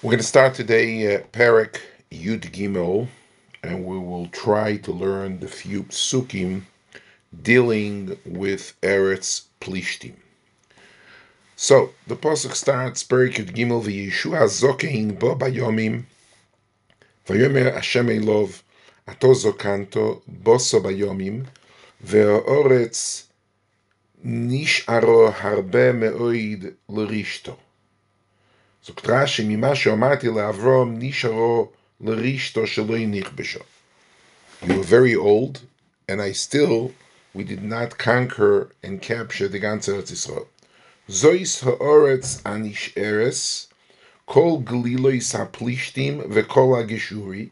We're going to start today uh, Parak Yud Gimel, and we will try to learn the few psukim dealing with Eretz Plishtim. So the pasuk starts Parak Yud Gimel v'Yeshu Hazokein bo bayomim vayomer Hashem Elov ato zokanto boso bayomim ve'oretz nish'aro harbe me'oid l'rishto. זאת רש"י, ממה שאמרתי לאברום, נשארו לרישתו שלא הניח בשו. You were very old, and I still, we did not conquer and capture the ganze Eretz Yisrael. זויס האורץ הנשארס, כל גלילויס הפלישתים וכל הגשורי,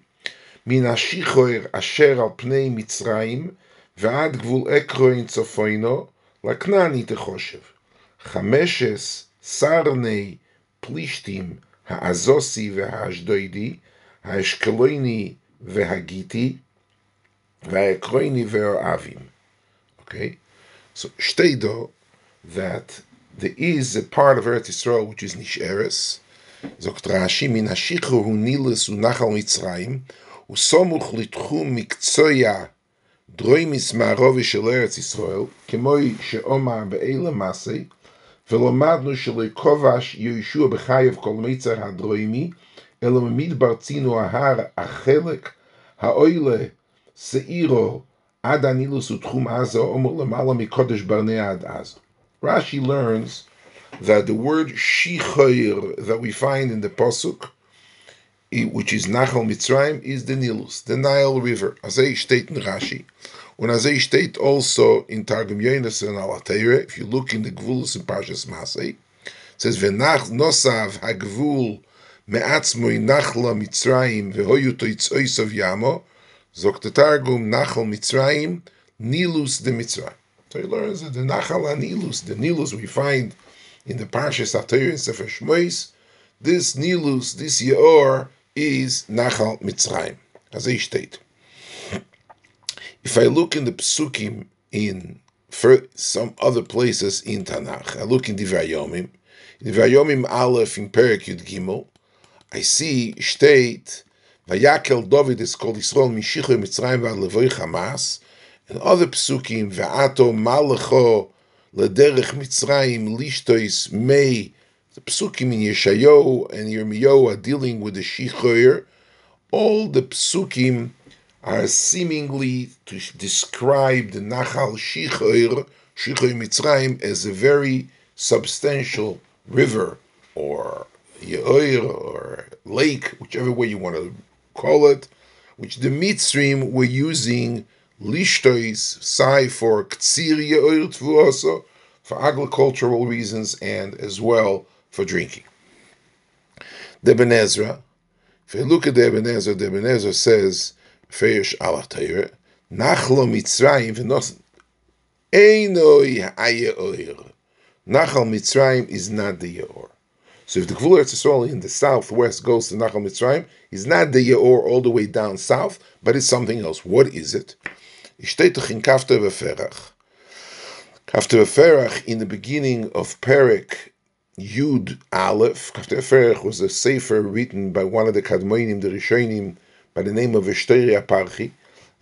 מן השיחויר אשר על פני מצרים, ועד גבול אקרוין צפוינו, לכנעני תחושב. חמשס סרני הפלישתים, האזוסי והאשדוידי, האשקלויני והגיטי, והאקרויני והאבים. Okay? So, shteido that there is a part of Eretz Yisrael which is Nisheres, זוקט רש"י, מן השחרור הוא נילס ונחל מצרים, וסמוך לתחום מקצויה דרוימיס מערובי של ארץ ישראל, כמו שאומר באלה מעשי, ולמדנו שלא כובש יהושע בחייב כל מיצר הדרוימי, אלא במדבר צינו ההר החלק האוילה שעירו עד הנילוס ותחום עזה, אומר למעלה מקודש ברנע עד עזה. Rashi learns that the word shichoir that we find in the Pasuk, which is Nachal Mitzrayim, is the Nilus, the Nile River. Azay steht in Rashi. Und Azay steht also in Targum Yonis and Alateire, if you look in the Gvulus in Parshas Masay, it says, Venach nosav hagvul me'atzmoi nachla Mitzrayim vehoyu toitzoisav yamo, zok the Targum Nachal Mitzrayim, Nilus de Mitzrayim. So he learns that the Nachal Nilus, the Nilus we find in the Parshas Atair and Sefer Shmois, this Nilus, this Yeor, is Nachal Mitzrayim, as he state. If I look in the Psukim in some other places in Tanakh, I look in the Vayomim, in the Vayomim Aleph in Perek Yud Gimel, I see state Vayakel David is called Yisrael Mishichu Mitzrayim V'Alevoy Hamas, and other Psukim Va'ato Malacho Lederech Mitzrayim Lishtois Mei the psukim in Yeshayo and Yirmiyahu are dealing with the shichoyer. All the psukim are seemingly to describe the Nachal Shichoyer, Shichoyer Mitzrayim, as a very substantial river or Yeoir or lake, whichever way you want to call it, which the Mitzrim were using Lishtois, Sai for Ktsir Yeoir Tvuoso, for agricultural reasons and as well for drinking. The Ibn Ezra, if you look at the Ibn Ezra, the Ibn Ezra says, Feish Torah, Nachlo Mitzrayim Einoi Hayeoir. Nachal Mitzrayim is not the Yeor. So if the Gvul Eretz in the southwest goes to Nachal Mitzrayim, is not the Yeor all the way down south, but it's something else. What is it? Ishtetach in Kafta V'Ferach. Kafta V'Ferach, in the beginning of Perik Yud Aleph. Kafter Ferech was a sefer written by one of the Kadmoinim, the Rishonim, by the name of Eshteri Parchi,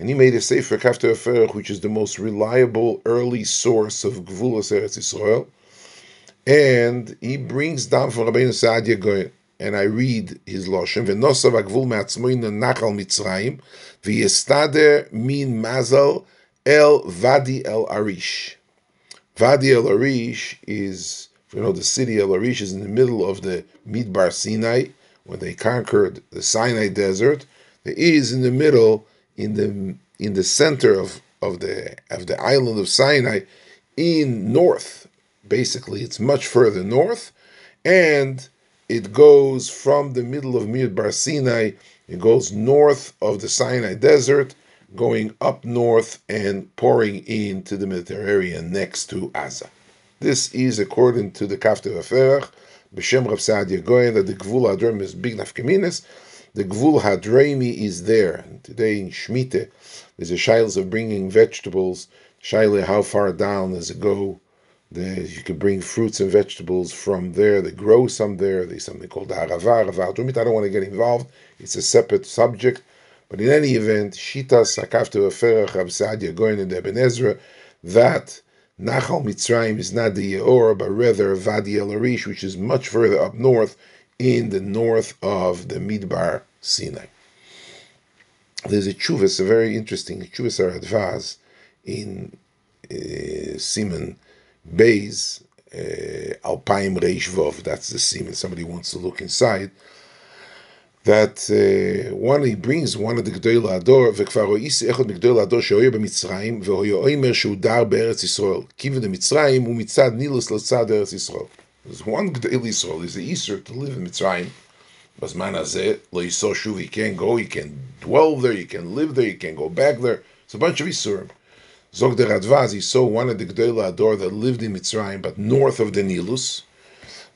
and he made a sefer Kafter Ferech, which is the most reliable early source of Gvulas Eretz Yisrael, and he brings down from Rabbeinu Saadia Goyen, and I read his loshem. V'nosav agvul me'atzmoin nachal Mitzrayim, v'yestader min mazal el Vadi el Arish. Vadi el Arish is you know, the city of arish is in the middle of the Midbar Sinai, when they conquered the Sinai desert. Is in the middle, in the in the center of, of the of the island of Sinai, in north. Basically, it's much further north, and it goes from the middle of Midbar Sinai. It goes north of the Sinai desert, going up north and pouring into the Mediterranean next to Gaza. This is according to the Kafte Aferach, B'Shem Rav Saadia Goyen, that the Gvul Hadremi is big nafkaminis. The Gvul Hadremi is there. Today in Shmite, there's a shiles of bringing vegetables. Shaila, how far down does it go? The, you can bring fruits and vegetables from there. They grow some there. There's something called Arava, Arava I don't want to get involved. It's a separate subject. But in any event, Shitas Sakafta Aferach Rav going in the Ibn Ezra, that Nachal Mitzrayim is not the Yeor, but rather Vadi El Arish, which is much further up north in the north of the Midbar Sinai. There's a chuvas, a very interesting chuvas Advaz in uh, Simon Beis, uh, Alpaim Reish Vov, that's the Simon, somebody wants to look inside that uh, one he brings one of the גדול הדור וכבר הואיס אחד מגדול הדור שהויה במצרים והויה אומר שהוא דר בארץ ישראל כיוון דמצרים הוא מצד נילוס לצד ארץ ישראל. there's one Gdel Yisrael, there's the Easter to live in Mitzrayim. Basman Hazeh, Lo Yisrael Shuv, he can go, he can dwell there, he can live there, he can go back there. It's a bunch of Yisurim. Zog de Radvaz, he saw one of the Gdel Ador that lived in Mitzrayim, but north of the Nilus.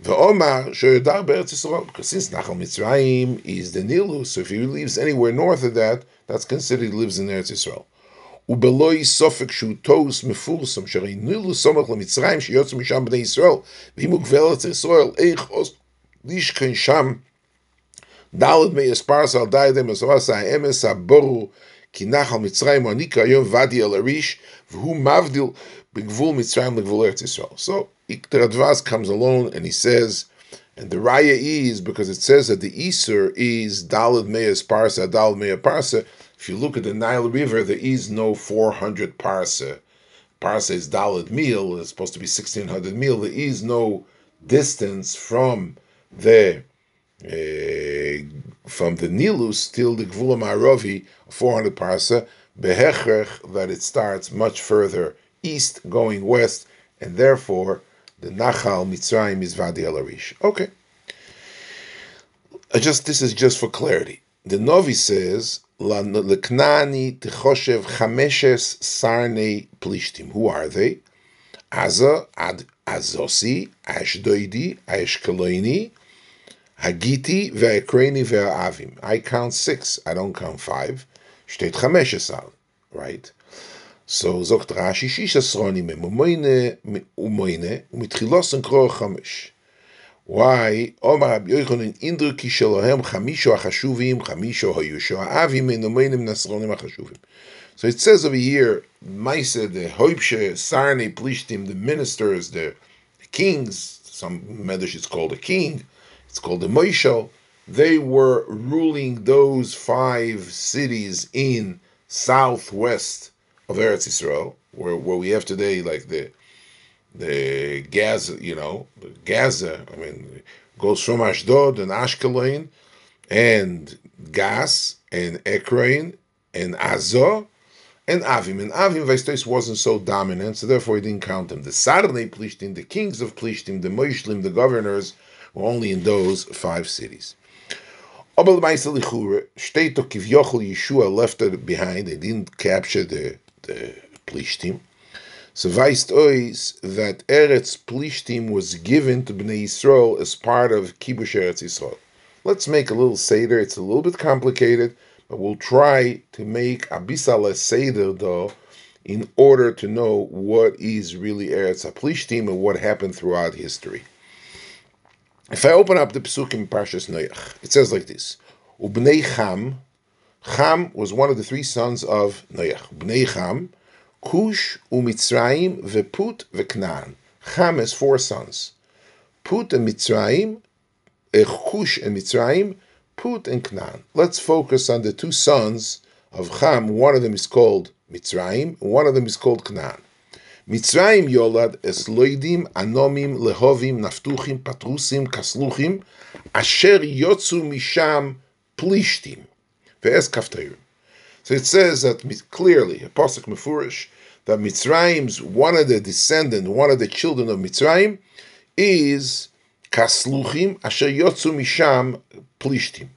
Ve'omar, Shoyodar Be'erz Yisrael, because since Nachal Mitzrayim is the Nilus, so if he lives anywhere north of that, that's considered he lives in Eretz Yisrael. ובלא סופק שהוא תוס מפורסם, שהרי נילו סומך למצרים שיוצא משם בני ישראל, ואם הוא גבל ארץ ישראל, איך לישכן שם דלת מי אספרס על דיידם מסורס האמס הברור כי נחל מצרים הוא הנקרא היום ואדי אל הריש, והוא מבדיל בגבול מצרים לגבול ארץ ישראל. So, Iktar comes alone and he says, and the raya is because it says that the Isur is Dalad Meas Parsa, Dalad Mea Parsa. if you look at the Nile River, there is no 400 Parsa. Parsa is Dalad Mil, it's supposed to be 1600 mil. There is no distance from the uh, from the Nilus till the Gvula Maravi, 400 Parsa, Behechrech, that it starts much further east going west, and therefore the Nachal Mitzrayim is Vadi. Okay. Just this is just for clarity. The Novi says Leknani Techoshev Chameshes Sarnei Plishtim. Who are they? Aza, Ad, Azosi, Ashdoidi, Ashkeloni, Hagiti, Ve'ekreni, Ve'avim. I count six, I don't count five. Steht chameshesal, right? So sagt Rashi, Shisha Sronim, Umoine, Umoine, and Kro Chamesh. Why? אומר רבי יוחנן אינדרו כי שלהם חמישו החשובים, חמישו היו שואבים מנומיינים נסרונים החשובים. So it says over here, Maisa, the Hoibshe, Sarne, Plishtim, the ministers, the, the kings, some Medrash is called a king, it's called a Moishel, they were ruling those five cities in southwest of Eretz Yisrael, where, where we have today, like the the Gaza, you know, Gaza. I mean, goes from Ashdod and Ashkelon, and Gas and Ekron and Azor and Avim. And Avim Vaistos wasn't so dominant, so therefore he didn't count them. The Sarnei Plishtim, the kings of Plishtim, the Moishlim, the governors, were only in those five cities. Abel Maisel Lichure, State Yeshua left it behind, they didn't capture the the Plishtim. So weist ois that Eretz Plishtim was given to Bnei Yisrael as part of Kibush Eretz Yisrael. Let's make a little Seder. It's a little bit complicated, but we'll try to make a Abisal Seder though in order to know what is really Eretz Plishtim and what happened throughout history. If I open up the Pesukim in Parshas Noach, it says like this: Ubnei Cham Cham was one of the three sons of Noach. Bnei Cham, Cush, Umitzrayim, Veput, Veknan. Cham has four sons. Put and Mitzrayim, eh, Cush and Mitzrayim, Put and Knan. Let's focus on the two sons of Ham. One of them is called Mitzrayim, one of them is called Knan. Mitzrayim yolad es loidim, anomim, lehovim, naftuchim, patrusim, kasluchim, asher yotzu misham plishtim. Ve'es Kafteirim. So it says that clearly, a pasuk mefurish, that Mitzrayim's one of the descendant, one of the children of Mitzrayim, is Kasluchim asher yotzu misham plishtim.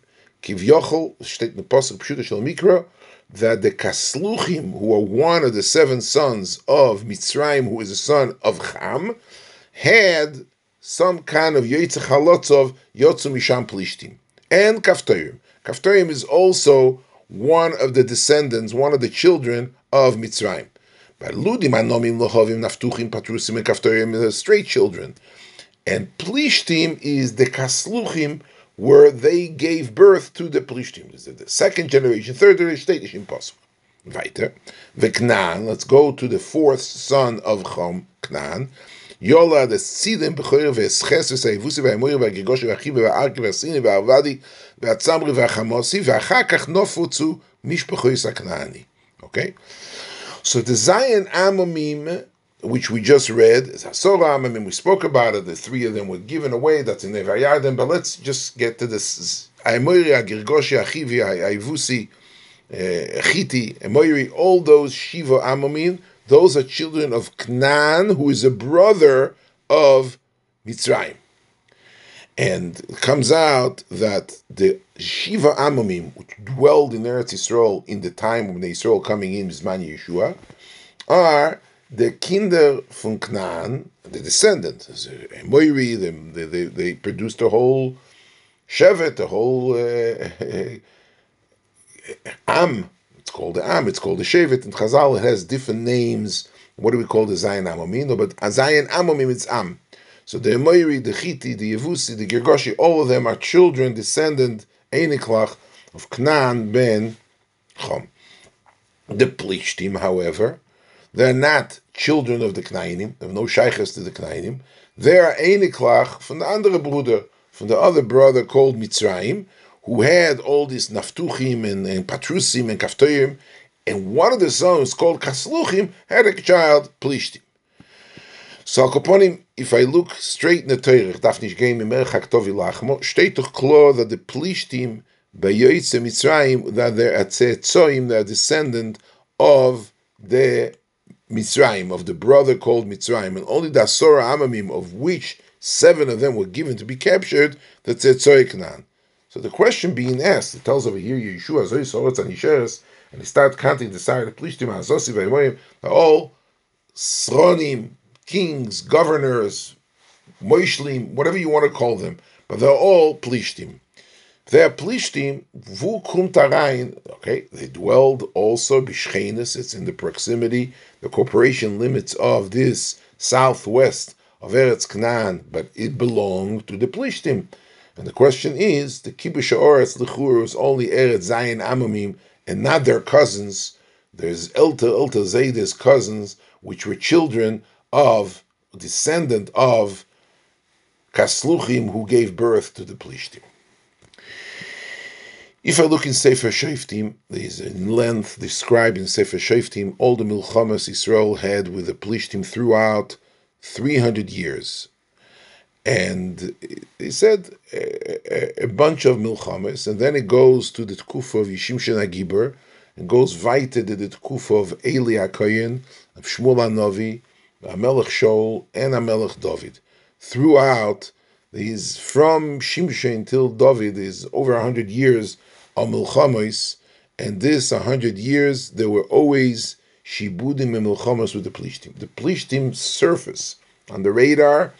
Kivyochel state in the pasuk pshuta shel mikra that the Kasluchim, who are one of the seven sons of Mitzrayim, who is a son of Cham, had some kind of Yitzchak Halotzov Yotzu Misham Plishtim and Kaftorim. Kaftorim is also one of the descendants, one of the children of Mitzrayim. But ludim anomim lohovim naftuchim patrusim and kaftorim the straight children, and plishtim is the kasluchim where they gave birth to the plishtim. This is the second generation, third generation, state impossible. Weiter, v'knan. Let's go to the fourth son of Chom, Knan. Yola the Sidim b'choyer v'eschen v'seivusi v'amoyer v'agigoshi v'achiv v'arki v'asini v'avadi v'achar kach nofutzu mishpachoyis aknani. Okay? So the Zion Amomim, which we just read, is Hasora Amomim, we spoke about it, the three of them were given away, that's in Nevayadim, but let's just get to this. Aimoiri, Agirgoshi, Achivi, Aivusi, eh, Chiti, Emoiri, all those Shiva Amomim, those are children of Knan, who is a brother of Mitzrayim. And it comes out that the Shiva Amomim, which dwelled in Eretz Yisrael in the time when the Yisrael coming in, Bisman Yeshua, are the Kinder from Knan, the descendants. Moiri, they, they, they produced a whole Shevet, a whole uh, Am, it's called the Am, it's called the Shevet. and Chazal, has different names. What do we call the Zayin Amomim? No, but Zayin Amomim, it's Am. So the Emoiri, the Chiti, the Yevusi, the Girgoshi, all of them are children, descendant, Einiklach, of Knan ben Chom. The Plishtim, however, they're not children of the Knainim, they have no shaykhs to the Knainim. They are Einiklach from the andere brother, from the other brother called Mitzrayim, who had all these naftuchim and, and patrusim and kaftoyim, and one of the sons called kasluchim had a child plishtim. So Alkoponim, if I look straight in the Torah, darf nicht gehen mit Merchak Tovi Lachmo, steht doch klar that the plishtim by Yoitze Mitzrayim, that they're a tzoim, they're descendant of the Mitzrayim, of the brother called Mitzrayim, and only the Asora Amamim, of which seven of them were given to be captured, the Tzetzoy Knan. So the question being asked, it tells over here, Yeshua, Zoy, Soretz, and Yisheres, and they start counting the side of Plishtim, Azosi, Vaimoyim, they're all Sronim, kings, governors, Moishlim, whatever you want to call them, but they're all Plishtim. They're Plishtim, vukum Tarain, okay, they dwelled also, Bishchenis, it's in the proximity, the corporation limits of this southwest of Eretz Canaan, but it belonged to the Plishtim. And the question is, the Kibush Oretz lichur is only Eretz Zion Amamim and not their cousins. There's Elta, Elta Zayda's cousins, which were children of, descendant of Kasluchim, who gave birth to the Plishtim. If I look in Sefer Shoftim, there is in length described in Sefer Shoftim all the milchamas Israel had with the Plishtim throughout 300 years. And he said a, a, bunch of milchamas, and then it goes to the Tkufa of Yishimshan Agiber, and goes weiter to the Tkufa of Eli HaKoyen, of Shmuel HaNovi, Amelech Shaul, and Amelech David. Throughout, these from Shimshon until David is over a hundred years of milchamos, and this a hundred years there were always shibudim and milchamos with the plishtim. The plishtim surface on the radar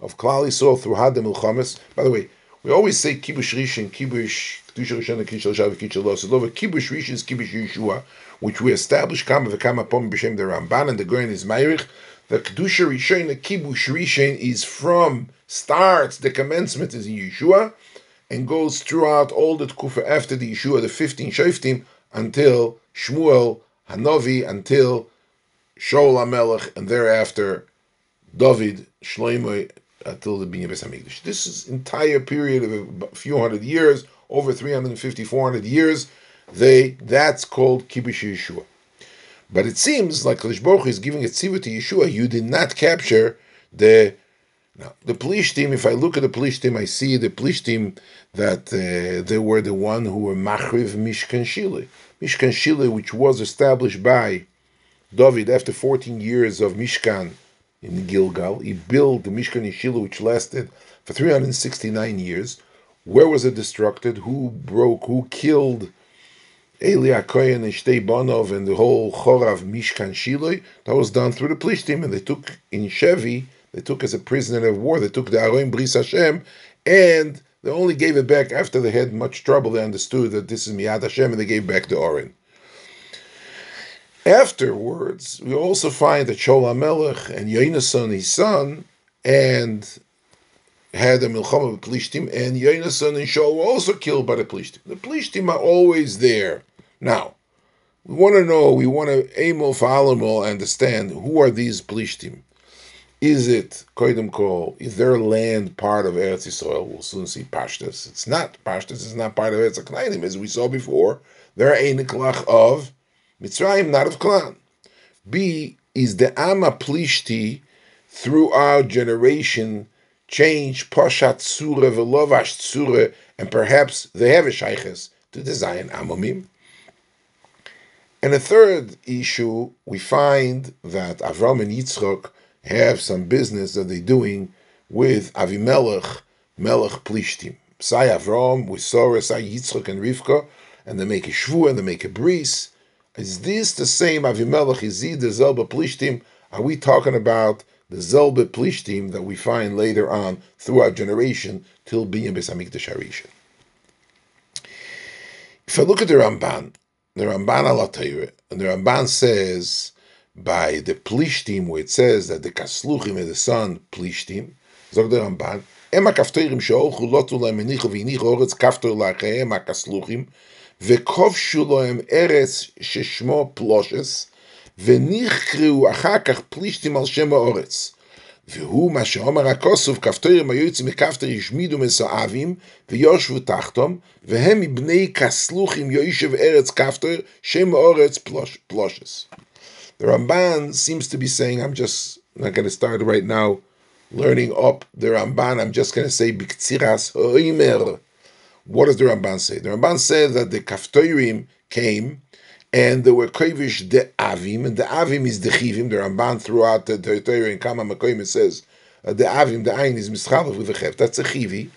of Klal Yisrael through Had Milchamas. By the way, we always say Kibush Rishon, Kibush Kedusha Rishon, Kibush Shav, Kibush Los. Kibush Rishon is Kibush Yeshua, which we established Kama v'Kama Pom b'Shem the Ramban and the Goyen is Meirich. The Kedusha Rishon, the Kibush Rishon is from starts the commencement is in Yeshua and goes throughout all the Tkufa after the Yeshua, the 15 Shoftim, until Shmuel Hanovi, until Shaul HaMelech, and thereafter David, Shlomo, uh, until the beginning of Hamikdash. This is entire period of a few hundred years, over 350, 400 years. They that's called Kibush Yeshua. But it seems like Kadosh Baruch is giving a tzivah to Yeshua. You did not capture the now the Plishtim, If I look at the Plishtim, I see the Plishtim that uh, they were the one who were Machriv Mishkan Shile. Mishkan Shile, which was established by David after 14 years of Mishkan in Gilgal. He built the Mishkan in Shiloh, which lasted for 369 years. Where was it destructed? Who broke? Who killed Eli Akoyan and Shtei Bonov and the whole Chorav Mishkan Shiloh? That was done through the Plishtim, and they took in Chevy, they took as a prisoner of war, they took the Aroim Bris Hashem, and they only gave it back after they had much trouble. They understood that this is Miyad Hashem, and they gave back the Orin. Afterwards, we also find that Shaul HaMelech and Yonason, his son, and had a milchama with Plishtim, and Yonason and Shaul were also killed by the Plishtim. The Plishtim are always there. Now, we want to know, we want to amo for understand who are these Plishtim. Is it Koidim Kol? Is their land part of Eretz Yisrael? We'll soon see Pashtas. It's not. Pashtas is not part of Eretz Knainim, as we saw before. They're a Niklach of Mitzrayim, not of Knan. B is the Ama Plishti throughout generation change Poshat Tzura Velovash Tzura, and perhaps they have a Shayches to design Amomim. And a third issue, we find that Avram and Yitzchok have some business that they're doing with Avimelech, Melech Plishtim. Sai Avram with Sora, Sai Yitzchak and Rivka, and they make a shvu and they make a bris. Is this the same Avimelech? Is he the Zelba Plishtim? Are we talking about the Zelba Plishtim that we find later on throughout generation till being Besamikdash Harishan? If I look at the Ramban, the Ramban Alatayre, and the Ramban says by the Plishtim, where it says that the Kasluchim and the son Plishtim, Zog the Ramban, הם הכפתורים שהולכו לוטו להם הניחו והניחו אורץ כפתור לאחיהם הכסלוחים וכובשו להם ארץ ששמו פלושס ונכרעו אחר כך פלישתים על שם האורץ. והוא מה שאומר הכוסוף, כפתורים היו יוצאים מכפתור השמידו מסואבים ויושבו תחתום והם מבני כסלוחים יושב ארץ כפתור שם האורץ פלושס. The Ramban seems to be saying, I'm just not going to start right now learning up the Ramban. I'm just going to say, Biktsiras Oimer. What does the Ramban say? The Ramban says that the Kaftoirim came and there were Kovish de Avim, and the Avim is the Chivim. The Ramban throughout the territory in Kama Makoim says uh, the Avim, the Ain is Mischalav with the Chev. That's a Chivi.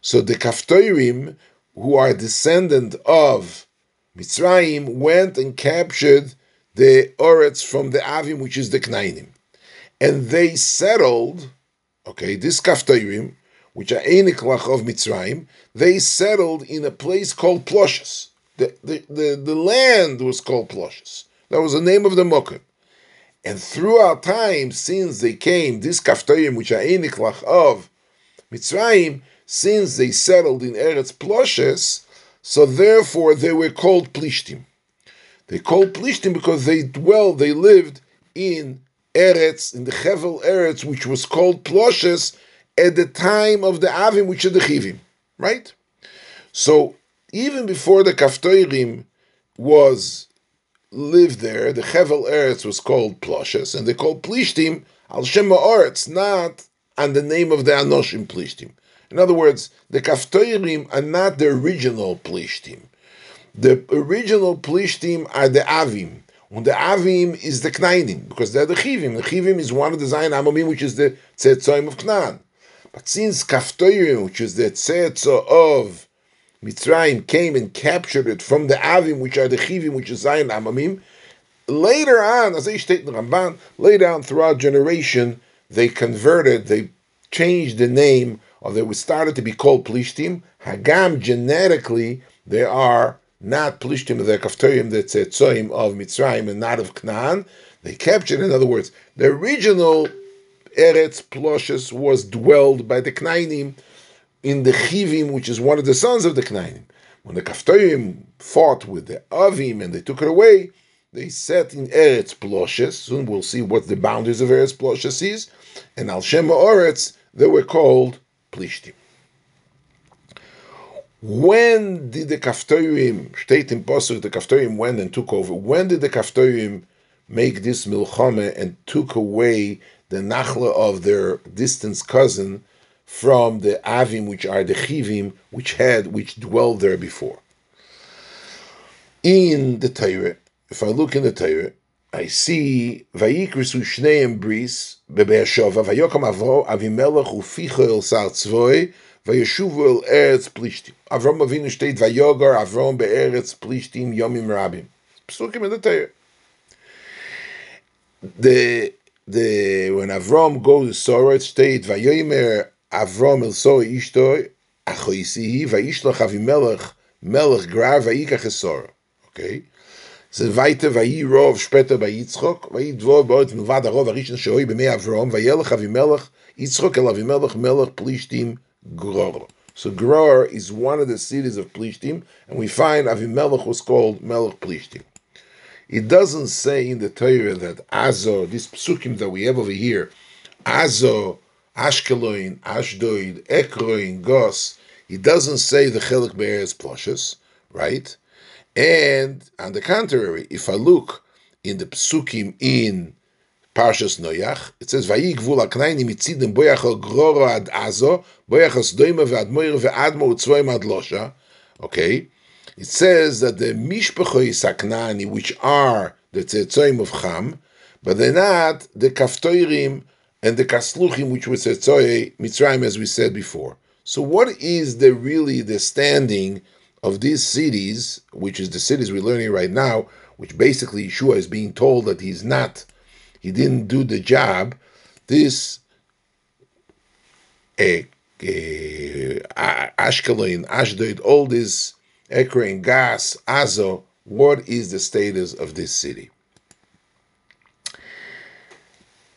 So the Kaftoirim, who are descendant of Mitzrayim, went and captured the Oretz from the Avim, which is the Knainim. And they settled, okay, this Kaftayrim, which are Einiklach of Mitzrayim, they settled in a place called Ploshes. The, the, the, the land was called Ploshes. That was the name of the Mokim. And throughout time, since they came, this Kaftayim, which are Einiklach of Mitzrayim, since they settled in Eretz Ploshes, so therefore they were called Plishtim. They called Plishtim because they dwell, they lived in Eretz, in the Hevel Eretz, which was called Ploshes at the time of the Avim, which are the Chivim, right? So even before the Kaftoirim was lived there, the Hevel Eretz was called Ploshes, and they called Plishtim Al Shem Eretz, not on the name of the Anoshim Plishtim. In other words, the Kaftoirim are not the original Plishtim. The original Plishtim are the Avim. And the Avim is the Knainim, because they're the Chivim. The Chivim is one of the Zion Amamim, which is the Tzetzoim of Knan. But since Kaftoyim, which is the Tzetzo of Mitzrayim, came and captured it from the Avim, which are the Chivim, which is Zion Amamim, later on, as they state in Ramban, later on throughout generation, they converted, they changed the name, or they started to be called Plishtim. Hagam, genetically, they are not Plishtim, the Kaftorim, the Tzetzoim of Mitzrayim, and not of Canaan. They captured, in other words, the original Eretz Ploshes was dwelled by the Knainim in the Chivim, which is one of the sons of the Knainim. When the Kaftorim fought with the Avim and they took it away, they set in Eretz Ploshes. Soon we'll see what the boundaries of Eretz Ploshes is. And Al Shema Oretz, they were called Plishtim. When did the Kaftorim, state Pasuk, the Kaftorim went and took over? When did the Kaftorim make this milchame and took away the nachla of their distant cousin from the Avim, which are the Chivim, which had, which dwelled there before? In the Torah, if I look in the Torah, I see Vayikrisu Shneim Bris Bebe'ashova Vayokam Avro Avimelech Uficho El Sar Tzvoi Vayeshuvu el Eretz Plishtim. Avram Avinu steht Vayogar Avram be'Eretz Plishtim Yomim Rabim. Psukim in the Torah. The the when Avram goes to Sora, it states Vayomer Avram el Sora Ishtoi Achoisihi Vayishlach Avimelech Melech Gra Vayikach Sora. Okay. זה weiter, ויהי רוב שפטר ביצחוק, ויהי דבור בעוד מלבד הרוב הראשון שהוי בימי אברום, וילך אבימלך יצחוק אל אבימלך מלך פלישתים גרור. So Gror is one of the cities of Plishtim, and we find Avimelech was called Melech Plishtim. It doesn't say in the Torah that Azo, this psukim that we have over here, Azo, Ashkelon, Ashdod, Ekroin, Gos, it doesn't say the Chelik Be'eretz Ploshes, right? And on the contrary, if I look in the psukim in Parshas Noach, it says, Vayigvul aknaini mitzidim boyachal groro ad azo, boyachal sdoima ve'ad moir ve'admo utzvoim ad losha. Okay? It says that the mishpachoy saknani, which are the tzetzoim of Cham, but they're not the kaftoirim and the kasluchim, which were tzetzoy Mitzrayim, as we said before. So what is the really the standing of these cities, which is the cities we're learning right now, which basically Yeshua is being told that he's not he didn't do the job, this uh, Ashkelon, Ashdod, all this Ekron, Gas, Azo, what is the status of this city?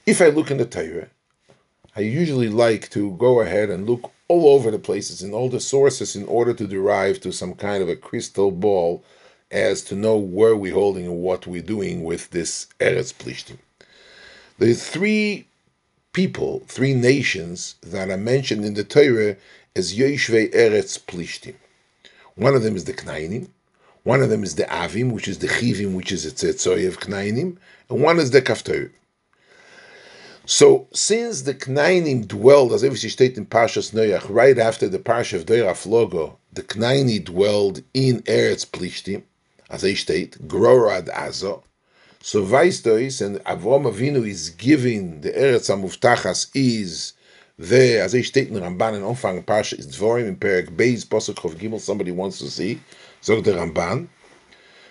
If I look in the Torah, I usually like to go ahead and look all over the places in all the sources in order to derive to some kind of a crystal ball as to know where we're holding and what we're doing with this Eretz Plishtim. The three people, three nations that are mentioned in the Torah as Yoshvei Eretz Plishtim. One of them is the Knainim, one of them is the Avim, which is the Chivim, which is the Tzetzoy of Knainim, and one is the Kaftorim. So, since the Knainim dwelled, as obviously stated in Parshas Noach, right after the Parsha of Deiraf Logo, the Knaini dwelled in Eretz Plishtim, as I state, Grorad Azo, so Vaistois and Avram Avinu is giving the Eretz Amuftachas is there, as I state in Ramban and Omfang Parsha, is Dvorim in Perek Beis Posuk Chov Gimel, somebody wants to see, so the Ramban.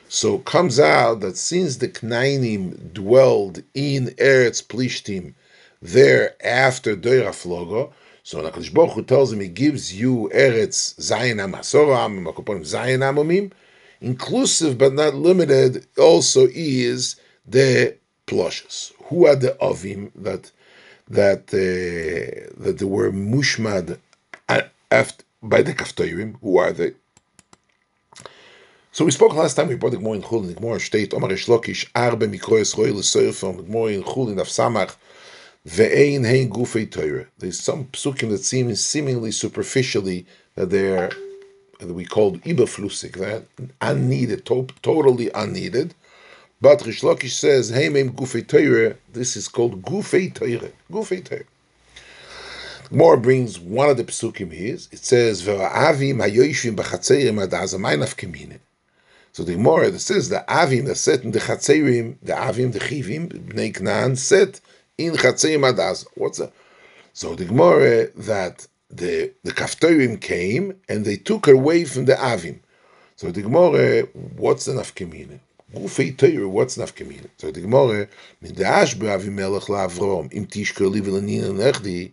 So comes out that since the Knainim dwelled in Eretz Plishtim there after Deira Flogo, so Nakadosh Baruch tells him he gives you Eretz Zayin Amasoram, Makoponim Zayin Amomim, inclusive but not limited, also is the plushes. Who are the avim that that uh, that they were mushmad after, by the kaftorim? Who are they? So we spoke last time. We brought the Gemara in Chul. The Gemara state Omar Shlokish Arbe Mikroes Roy L'Seifam. The Gemara in Chul in Afsamach Ve'ein Hein Gufei Torah. There's some psukim that seem seemingly superficially that they're that we called ibaflusik, that unneeded, to, totally unneeded. But Rish Lakish says, "Hey, mem gufei Torah." This is called gufei Torah. Gufei Torah. More brings one of the psukim here. It says, "Ve'avim hayoyshvim b'chatzerim ad kemine." So the Gemara that says the avim that set in the chatzerim, the avim, the chivim, bnei Knan, set in chatzerim adaz. What's that? So the Gemara that the the kaftorim came and they took her away from the avim. So the Gemara, what's the nafkemine? Gufei Torah, what's nafkemine? So the Gemara, min da'ash be'avimelech la'avrom, im tishko li v'lanina nechdi,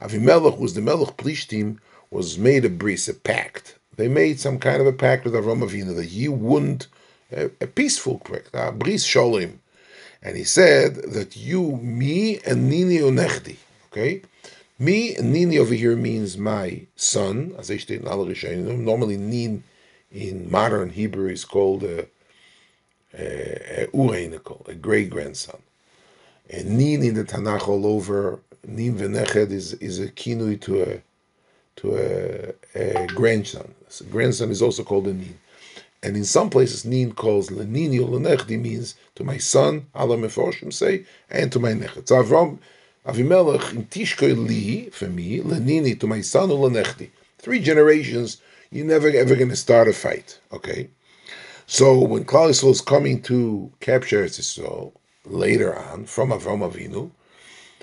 Avimelech was the Melech Plishtim, was made a bris, a pact. They made some kind of a pact with Avram Avinu that he wouldn't, a, a peaceful pact, a bris sholim. And he said that you, me, and Nini Onechdi, okay? Me and Nini over here means my son, as I state in Al Normally, Nin in modern Hebrew is called uh, uh, uh, a, a, a a great grandson. And Nin in the Tanakh all over Nin v'neched is is a kinui to a to a, a grandson. So grandson is also called a nin, and in some places nin calls lenini lenechdi means to my son. Allah meforshim say and to my neched. So Avram Avimelech in tishkoy li for me lenini to my son lenechdi. Three generations, you're never ever going to start a fight. Okay. So when Klal is coming to capture Eretz Yisrael later on from Avram Avinu,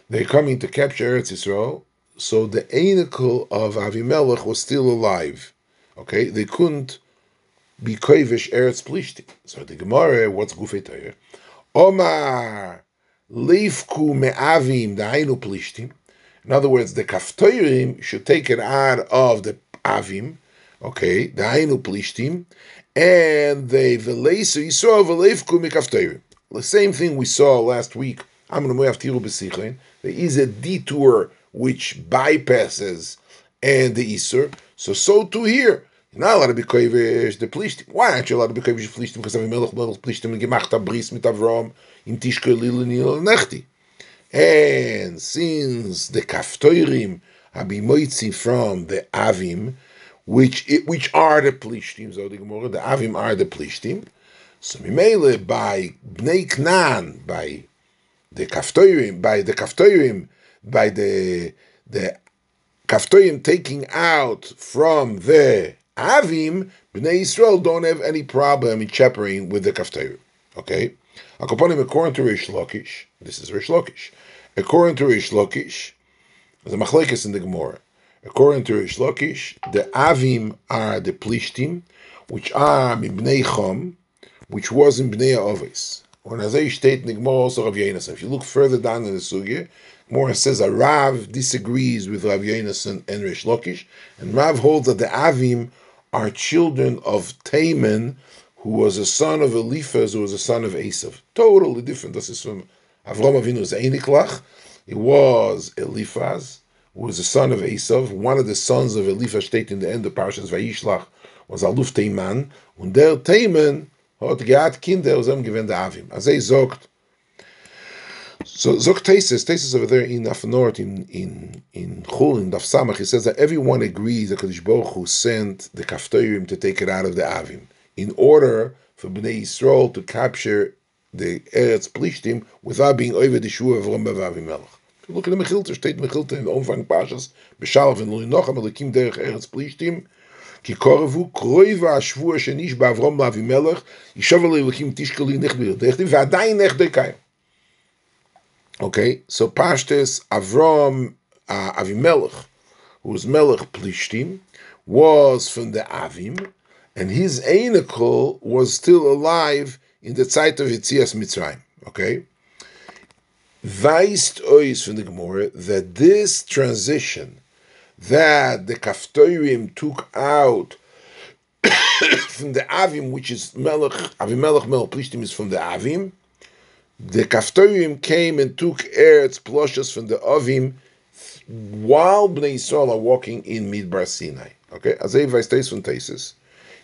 they're coming to capture Eretz Yisrael, so the Einikel of Avimelech was still alive. Okay, they couldn't be Kovish Eretz Plishti. So the Gemara, what's Gufei Torah? Omar Leifku Me'avim Da'ainu Plishtim. In other words, the Kaftoirim should take it out of the Avim, Okay, the Ainu Plishtim, and they Velesu Yisrael Velefku Mikafterim. The same thing we saw last week. There is a detour which bypasses and the Isur. So so too here. You're not allowed to be kovish the plishtim. Why aren't you allowed to be kovish the plishtim? Because Avimelech melech plishtim and gemacht a bris mit Avram in tishke lil nil nechti. And since the kaftoirim have been moitzi from the avim, which which are the plishtim, so the the avim are the plishtim. So mimele by bnei knan, by the kaftoirim, by the kaftoirim, by the the kaftoirim taking out from the Avim, Bnei Yisrael don't have any problem in shepherding with the Kaftir. Okay? According to Rish Lakish, this is Rish Lakish. According to Rish Lakish, a machlekes in the Gemara. According to Rish Lakish, the Avim are the Plishtim, which are Bnei Chom, which was in Bnei Ovis. When Azay state in the Gemara also Rav Yenasan. If you look further down in the Sugya, Gemara says a Rav disagrees with Rav Yenasan and Rish Lakish, and Rav holds that the Avim are children of Taman, who was a son of Eliphaz, who was a son of Esav. Totally different. This is from Avram Avinu's Einiklach. It was Eliphaz, who was a son of Esav. One of the sons of Eliphaz, state in the end of Parshas Vayishlach, was Aluf Teiman. Und der Teiman hat gehabt Kinder, aus dem gewinnt Avim. Also er sagt, So Zok Tesis, Tesis over there in Afnort, in in in Chul, in Daf Samach, he says that everyone agrees that Kadosh Baruch Hu sent the Kaftorim to take it out of the Avim in order for Bnei Yisrael to capture the Eretz Plishtim without being over the Shua of Rambam Avimelech. Look at the Mechilta, state Mechilta in Omfang Pashas, Beshalach and Loinocham, Elikim Derech Eretz Plishtim, כי קורבו קרוי והשבוע שנשבע אברום לאבימלך, ישוב אלוהים תשקלי נכבי, ועדיין נכדי קיים. Okay, so Pashtes Avram uh, Avimelech, who was Melech Plishtim, was from the Avim, and his Einikel was still alive in the Zeit of Yitzias Mitzrayim. Okay, Weist ois from the Gemara that this transition that the Kaftorim took out from the Avim, which is Melech Avimelech Melech Plishtim is from the Avim the Kaftorim came and took Eretz Ploshas from the Avim while Bnei Yisrael are walking in Midbar Sinai. Okay, as I states from Tesis.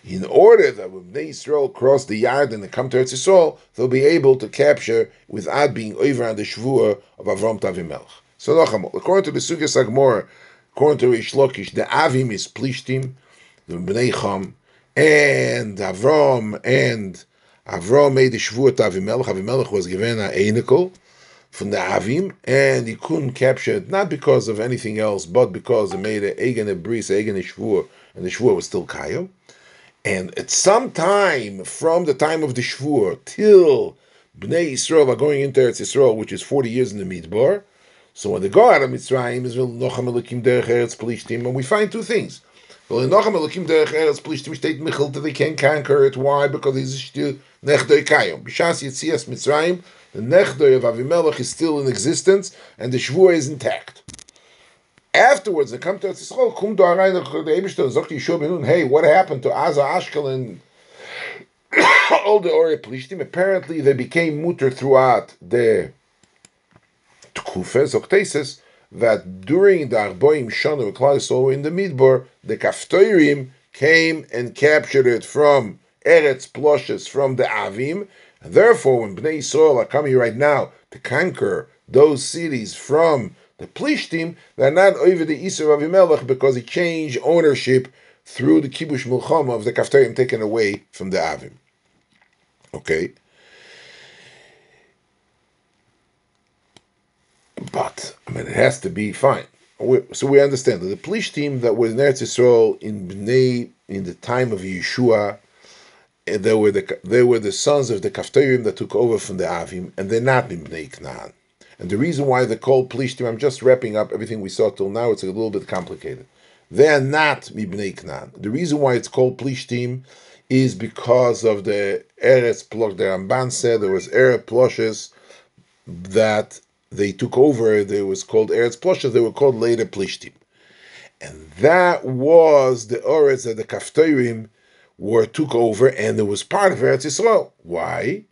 In order that when Bnei Yisrael cross the yard and they come to Eretz Yisrael, they'll be able to capture without being over on the Shvuah of Avram Tavimelech. So, according to the Sugya Sagmor, according to Rish the Avim is Plishtim, the Bnei Cham, and Avram and Avram made the Shavuot to Avimelech. Avimelech was given an Einikel from the Avim, and he couldn't capture it, not because of anything else, but because he made an Egan a Bris, Egan a Shavuot, and the Shavuot was still Kayim. And at some time, from the time of the Shavuot till Bnei Yisrael are going into Eretz Yisrael, which is 40 years in the Midbar, so when they go out of Mitzrayim, is Nochem Elokim Derech Eretz Plishtim, and we find two things. Well, Nochem Elokim Derech Eretz Plishtim state Michil they can't conquer it. Why? Because he's still Nechdoi Kayom. Bishas Yitzias Mitzrayim, the Nechdoi of Avimelech is still in existence, and the Shvuah is intact. Afterwards, they come to Eretz Yisrael, Kum do Arayin, the Eibishter, Zok Yeshua Benun, hey, what happened to Aza Ashkelon, all the Ori Plishtim? Apparently, they became mutter throughout the Tkufa, Zok that during the Arboim Shana, Klal in the Midbar, the Kaftoirim came and captured it from Eretz Ploshes from the Avim. And therefore, when Bnei Yisrael are coming right now to conquer those cities from the Plishtim, they're not over the Isra of Avimelech because he changed ownership through the Kibush Mulchama of the Kaftarim taken away from the Avim. Okay? But, it has to be fine. So we understand that the Plishtim that was in Eretz Yisrael in Bnei, in the time of Yeshua, eh, they were the they were the sons of the Kaftarim that took over from the Avim, and they're not in Bnei Knan. And the reason why they're called Plishtim, I'm just wrapping up everything we saw till now. It's a little bit complicated. They are not Mibnei Knan. The reason why it's called Plishtim is because of the Eretz Plosh. The Ramban said there was Eretz Ploshes that they took over. They was called Eretz Ploshes. They were called later Plishtim. And that was the Eretz that the Kaftorim were took over, and it was part of Eretz Yisrael. Why?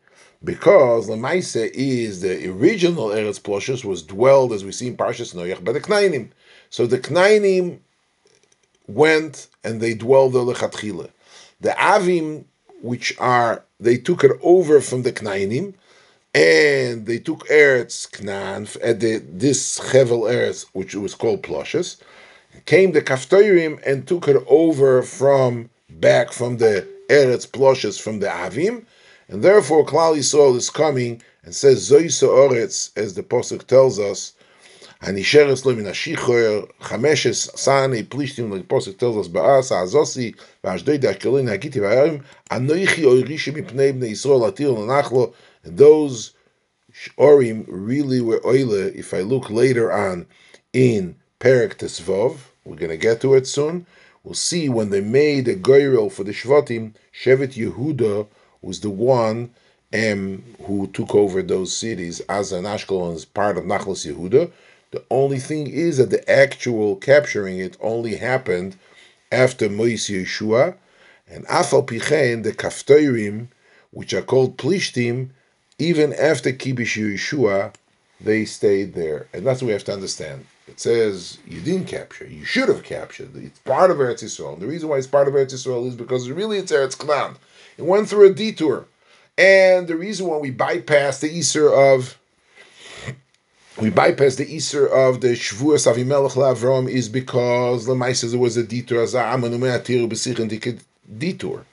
Because Lamaisa is the original Eretz Ploshus was dwelled, as we see in Parshas Noach, by the Knainim. So the Knainim went and they dwelled the lechatchila. The Avim, which are they took it over from the Knainim, and they took Eretz Canaan at the, this Hevel Eretz, which was called Plushes. Came the Kaftorim and took her over from back from the Eretz Plushes from the Avim, and therefore Klal Yisrael is coming and says Zoysa Oretz, as the Posuk tells us, Hanisheres lo min hashichoyer chameshes sane plishtim, like the pasuk tells us, Ba'as Azosi v'ashdei da'kelin ha'giti v'ayim anoichi oirishi mipnei bnei Yisrael atir l'nachlo those Orim really were oile, if I look later on in Perak Tesvov, we're going to get to it soon, we'll see when they made a goyrel for the Shvatim, Shevet Yehuda was the one um, who took over those cities as an Ashkelon as part of Nachlas Yehuda. The only thing is that the actual capturing it only happened after Mois Yehoshua, and Afal Pichen, the Kaftorim, which are called Plishtim, even after Kibish Yehoshua, they stayed there. And that's what we have to understand. It says you didn't capture, you should have captured. It's part of Eretz Yisrael. And the reason why it's part of Eretz Yisrael is because really it's Eretz Knan. It went through a detour. And the reason why we bypass the Easter of we bypass the Easter of the Shavuos Avimelech Lavrom is because Lemaisa there was a detour as a detour.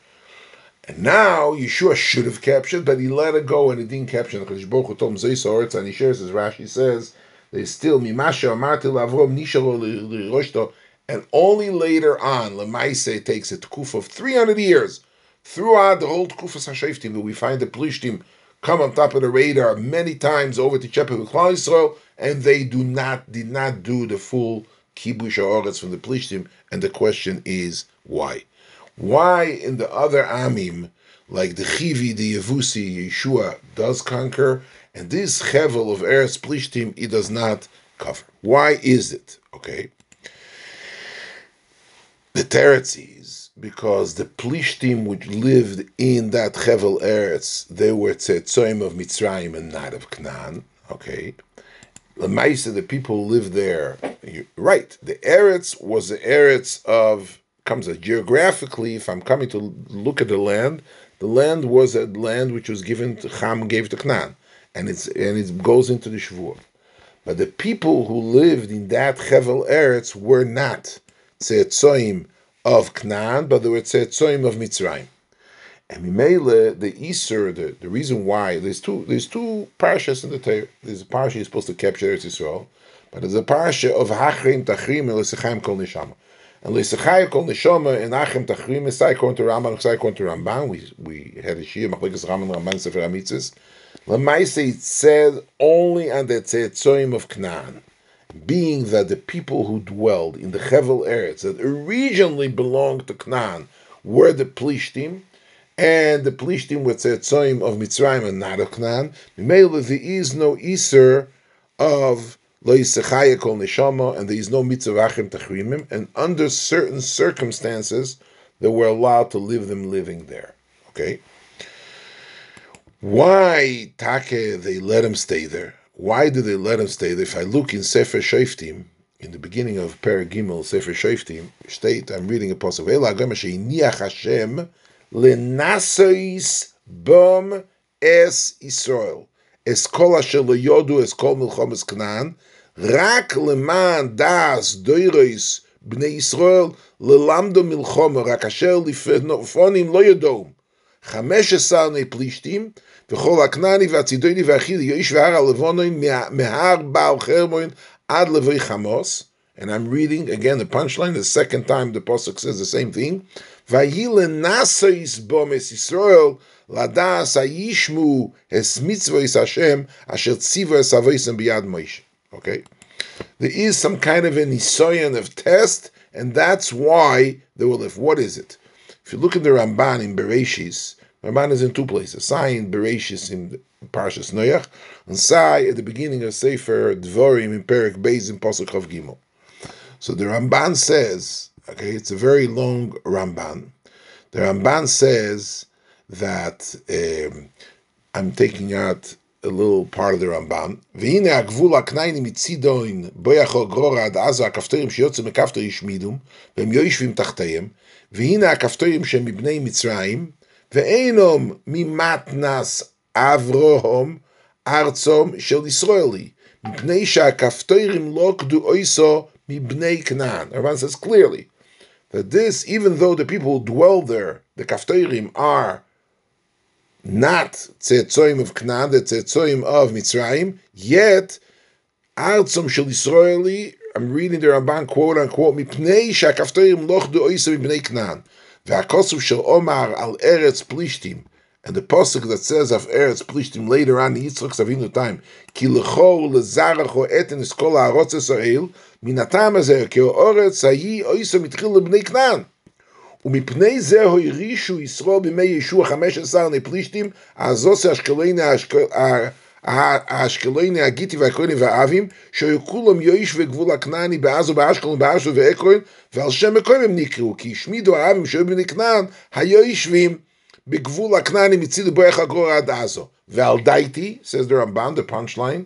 And now Yehoshua should have captured, but he let it go and he didn't capture. And he shares as Rashi says, they still Mimasha Amarti Lavrom Nishalo and only later on Lemaise takes a tkuf of 300 years throughout the whole Tkufas Hashayftim that we find the Plishtim come on top of the radar many times over to Chepe with Israel, and they do not did not do the full kibush oretz from the Plishtim. And the question is why? Why in the other amim, like the Chivi, the Yevusi, Yehoshua does conquer, and this Hevel of Eretz Plishtim, it does not cover. Why is it? Okay. The Teretzi because the Plishtim which lived in that Hevel Eretz, they were Tzetzoim of Mitzrayim and not of Canaan. Okay. The Maisa, the people lived there, right. The Eretz was the Eretz of, comes out geographically, if I'm coming to look at the land, the land was a land which was given to Ham gave to Canaan. And it's and it goes into the Shavuot. But the people who lived in that Hevel Eretz were not Tzetzoim of Canaan, but they were tzetzoim of Mitzrayim. And Mimele, the Easter, the, the reason why there's two there's two parashas in the Torah. There's a parasha supposed to capture Eretz Yisrael, but there's a parasha of Hachrim Tachrim and Lesechaim Kol Neshama. And Lesechaim Kol Neshama and Hachrim Tachrim is according to Rambam, according to Ramban. We we had a shir Machlekas Rambam Ramban Sefer Amitzis. Lamaise it said only on the tzetzoim of Canaan being that the people who dwelled in the Hevel Eretz that originally belonged to Canaan were the Plishtim, and the Plishtim were Tzetzoim of Mitzrayim and not of Canaan, there is no Iser of Lo Yisachaya Kol Neshama, and there is no Mitzvahim Tachrimim, and under certain circumstances, they were allowed to live them living there. Okay? Why, Take, they let them stay there? Why did they let him stay there? If I look in Sefer Shoftim, in the beginning of Per Gimel, Sefer Shoftim, state, I'm reading a passage, Ela Agama Sheiniach Hashem lenasois bom es Israel. Es kol asher lo yodu es kol milchomes Canaan, רק למען דאס דוירויס בני ישראל ללמדו מלחומה, רק אשר לפונים לא ידעו. חמש עשר פלישתים וכל הכנעני והצידוני והחילי יאיש והר הלבונוין מהר בעל חרמוין עד לוי חמוס and I'm reading again the punchline the second time the Pasuk says the same thing ויהי לנאסויס בומס ישראל לדעס הישמו es mitzvois Hashem asher tzivo es avoisem biyad Moshe okay there is some kind of an isoyan of test and that's why they will live what is it if you look at the Ramban in Bereshis Ramban is in two places. Sai in Bereshis in Parshas Noach, and Sai at the beginning of Sefer Dvorim in Perik Beis in Pasuk of Gimel. So the Ramban says, okay, it's a very long Ramban. The Ramban says that um, I'm taking out a little part of the Ramban. והנה הגבול הכנעני מצידון בו יכול גרור עד עזה הכפתורים שיוצא מכפתור ישמידום והם יושבים תחתיהם והנה הכפתורים שהם מבני מצרים ואינם ממתנס אברהם ארצום של ישראלי מפני שהכפתורים לא קדו אויסו מבני כנען. Ramban says clearly that this, even though the people who dwell there, the kaftoirim, are not Tzeitzoim of Canaan, the Tzeitzoim of Mitzrayim, yet Artzom Shel Yisraeli, I'm reading the Ramban quote unquote, Mipnei Shakaftoim Loch Du Oisa Mipnei Canaan, V'akosov Shel Omar Al Eretz Plishtim, and the pasuk that says of Eretz Plishtim later on in Yitzchak's Avinu time, Ki lecho lezaracho eten eskol ha'arotz Yisrael, minatam hazer, ki ha'oretz hayi oisa mitchil lebnei Canaan, ומפני זה הורישו ישראל בימי ישוע חמש עשר נפלישתים, עזוס האשקלוני האשקלוני הגיטי והכהני והאבים, שהיו כולם יויש וגבול הכנעני בעזו באשקלון באשו ואקרון, ועל שם מקום הם נקראו, כי השמידו האבים שהיו בני כנען, היו יושבים בגבול הכנעני מצידו בו איך הגרור עד עזו. ועל דייתי, says the Ramban, the punchline,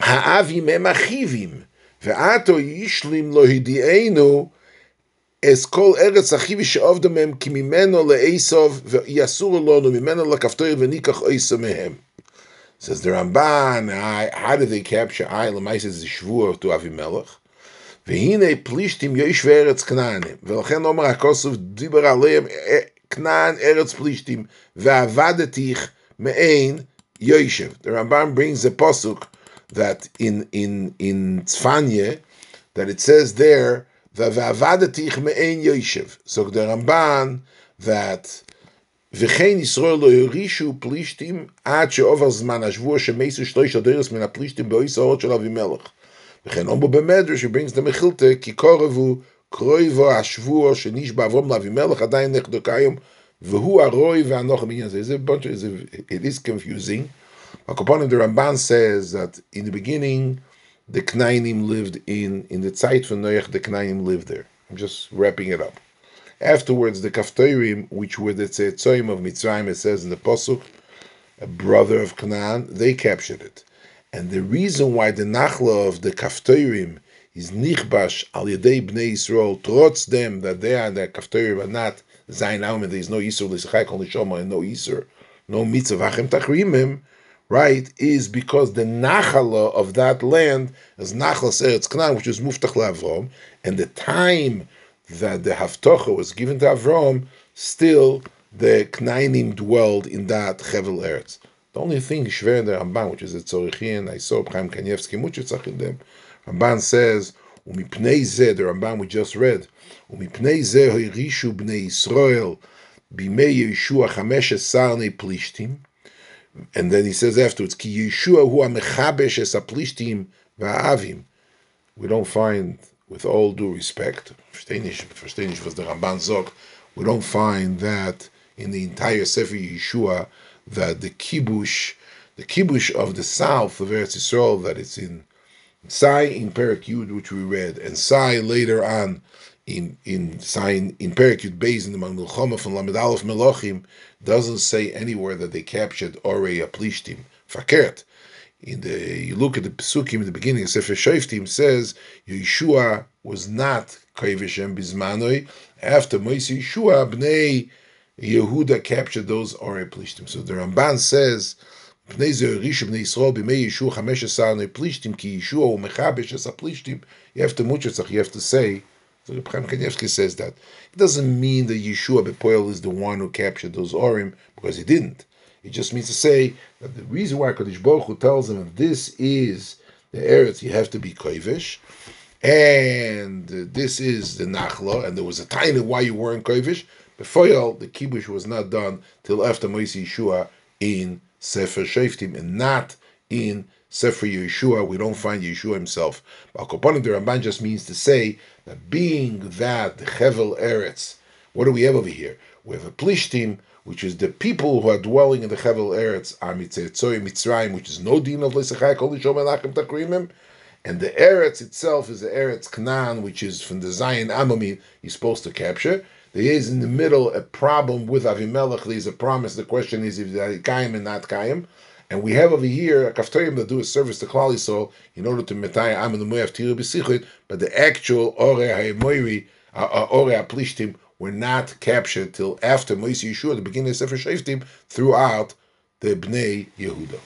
האבים הם אחיבים. ועתו ישלים לא הדיענו אס כל ארץ אחיו שעובדו מהם כי ממנו לאסוב ויסורו לנו ממנו לכפתור וניקח אויסו מהם. Says the Ramban, how did they capture I? למעשה זה שבוע to אבימלך. והנה פלישתים יושבי ארץ כנען. ולכן אומר הכוסף דיבר עליהם כנען ארץ פלישתים ועבדתיך מעין יושב. The Ramban brings the posuk that in in in Tzfanye, that it says there v'avadetich me'en yoshev. So the Ramban that v'chein Yisrael lo yorishu plishtim ad she'over zman hashvua she'meisu shloish aderes min ha-plishtim be'ois ha'ot shel Avimelech. וכן אומבו במדרש, he brings the mechilta, כי קורבו קרויבו השבוע שנשבע אברום לאבימלך עדיין נכדו כיום, והוא הרוי והנוח בעניין הזה. It is confusing. Akaponim, the Ramban says that in the beginning, the Knainim lived in, in the Zeit von Noach, the Knainim lived there. I'm just wrapping it up. Afterwards, the Kaftorim, which were the Tzetzoim of Mitzrayim, it says in the Posuk, a brother of Canaan, they captured it. And the reason why the Nachla of the Kaftorim is Nichbash al Yedei Bnei Yisrael, trotz them that they are the Kaftorim are not Zayin Alma, there is no Yisur, L'Isachai Kol Nishoma, and no Yisur, no Mitzvah, Vachem Tachrimim, right, is because the nachala of that land is nachal Eretz Canaan, which is muftach Avram, and the time that the haftocha was given to Avram, still the Knainim dwelled in that Chevel Eretz. The only thing Shver in the Ramban, which is the Tzorichin, I saw Chaim Kanievsky Muchitzach in them, Ramban says, ומפני זה, the Ramban we just read, ומפני זה הורישו בני ישראל בימי ישוע חמש עשר פלישתים, and then he says afterwards, Ki Yehoshua hu amechabesh es aplishtim va'avim. We don't find, with all due respect, verstehen was the Ramban zog, we don't find that in the entire Sefer Yehoshua that the kibush, the kibush of the south of Eretz Yisrael, that it's in Sai in Perak Yud, which we read, and Sai later on in in sign in Perikut Beis in the Mangulchoma from Lamed Aleph Melachim doesn't say anywhere that they captured Orei Aplishtim. Fakert. In the you look at the Pesukim in the beginning, Sefer Shoiftim says Yehoshua was not Kavishem Bismanoi. After Moshe Yehoshua, Bnei Yehuda captured those Orei Aplishtim. So the Ramban says. פני זה הרישו בני ישראל בימי ישוע חמש עשר נפלישתים כי ישוע הוא מכבש עשר פלישתים. You have to much, you have to say so Chaim Kanievsky says that. It doesn't mean that Yehoshua Bepoel is the one who captured those Orim, because he didn't. It just means to say that the reason why Kadosh Baruch Hu tells him this is the Eretz, you have to be Koivish, and this is the Nachla, and there was a time why you weren't Koivish. Befoyel, the Kibush was not done till after Moisi Yehoshua in Sefer Shoftim, and not in Sefer Yehoshua, we don't find Yehoshua himself. But the Ramban just means to say that being that the Chevel Eretz, what do we have over here? We have a Plishtim, which is the people who are dwelling in the Chevel Eretz, are Mitzrayim, which is no din of Lesachai Kol Nishom Elachim Takrimim, and the Eretz itself is the Eretz Canaan, which is from the Zion Amami, he's supposed to capture. There is in the middle a problem with Avimelech. There's a promise. The question is if they're Kaim and not Kaim. And we have over here a Kaftorim that do a service to Klal Yisrael in order to Metai Am and Moav Tiru B'Sichut, but the actual Ore HaEmoiri, uh, uh, Ore HaPlishtim, were not captured till after Moise Yehoshua, the beginning of Sefer Shoftim, throughout the Bnei Yehuda.